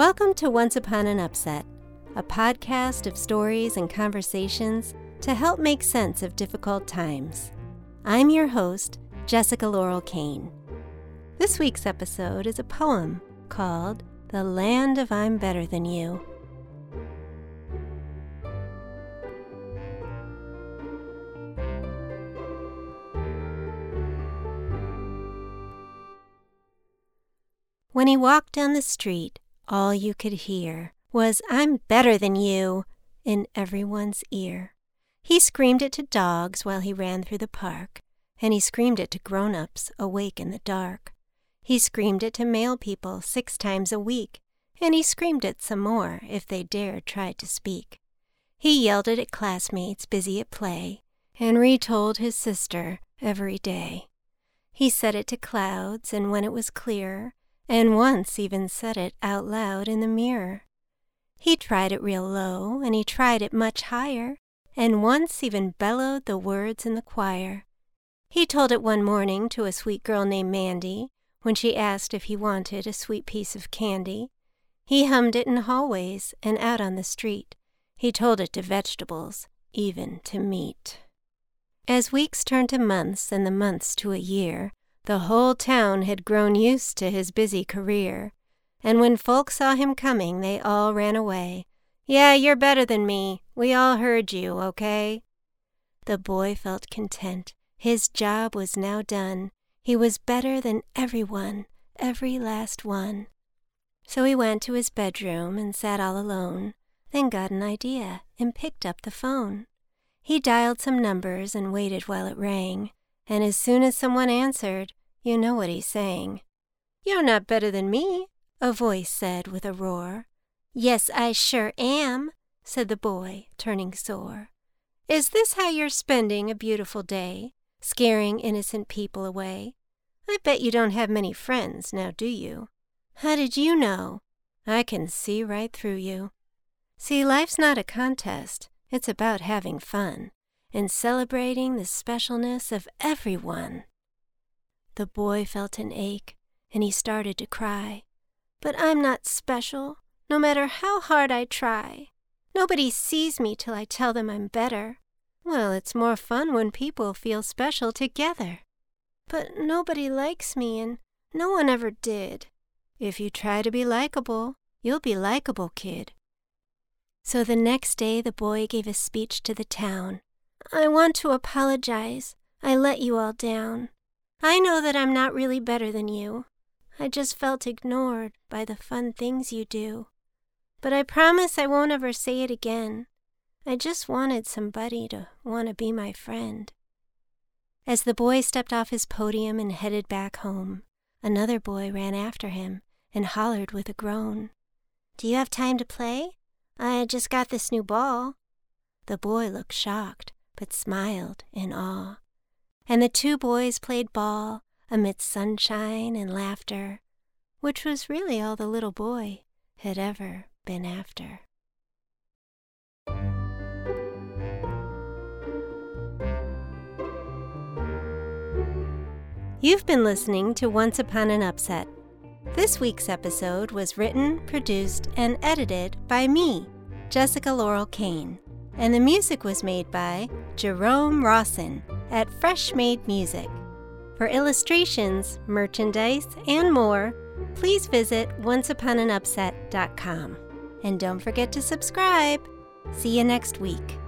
Welcome to Once Upon an Upset, a podcast of stories and conversations to help make sense of difficult times. I'm your host, Jessica Laurel Kane. This week's episode is a poem called The Land of I'm Better Than You. When he walked down the street, all you could hear was, I'm better than you, in everyone's ear. He screamed it to dogs while he ran through the park, and he screamed it to grown ups awake in the dark. He screamed it to mail people six times a week, and he screamed it some more if they dared try to speak. He yelled it at classmates busy at play, and retold his sister every day. He said it to clouds, and when it was clear, and once even said it out loud in the mirror. He tried it real low, and he tried it much higher, and once even bellowed the words in the choir. He told it one morning to a sweet girl named Mandy when she asked if he wanted a sweet piece of candy. He hummed it in hallways and out on the street. He told it to vegetables, even to meat. As weeks turned to months and the months to a year, the whole town had grown used to his busy career, and when folks saw him coming, they all ran away. Yeah, you're better than me. We all heard you, okay? The boy felt content. His job was now done. He was better than everyone, every last one. So he went to his bedroom and sat all alone, then got an idea and picked up the phone. He dialed some numbers and waited while it rang and as soon as someone answered, you know what he's saying. You're not better than me, a voice said with a roar. Yes, I sure am, said the boy, turning sore. Is this how you're spending a beautiful day, scaring innocent people away? I bet you don't have many friends, now do you? How did you know? I can see right through you. See, life's not a contest, it's about having fun and celebrating the specialness of everyone. The boy felt an ache, and he started to cry. But I'm not special, no matter how hard I try. Nobody sees me till I tell them I'm better. Well, it's more fun when people feel special together. But nobody likes me, and no one ever did. If you try to be likable, you'll be likable, kid. So the next day the boy gave a speech to the town. I want to apologize. I let you all down. I know that I'm not really better than you. I just felt ignored by the fun things you do. But I promise I won't ever say it again. I just wanted somebody to want to be my friend. As the boy stepped off his podium and headed back home, another boy ran after him and hollered with a groan. Do you have time to play? I just got this new ball. The boy looked shocked but smiled in awe. And the two boys played ball amidst sunshine and laughter, which was really all the little boy had ever been after. You've been listening to Once Upon an Upset. This week's episode was written, produced, and edited by me, Jessica Laurel Kane and the music was made by Jerome Rossen at Freshmade Music. For illustrations, merchandise, and more, please visit onceuponanupset.com. And don't forget to subscribe. See you next week.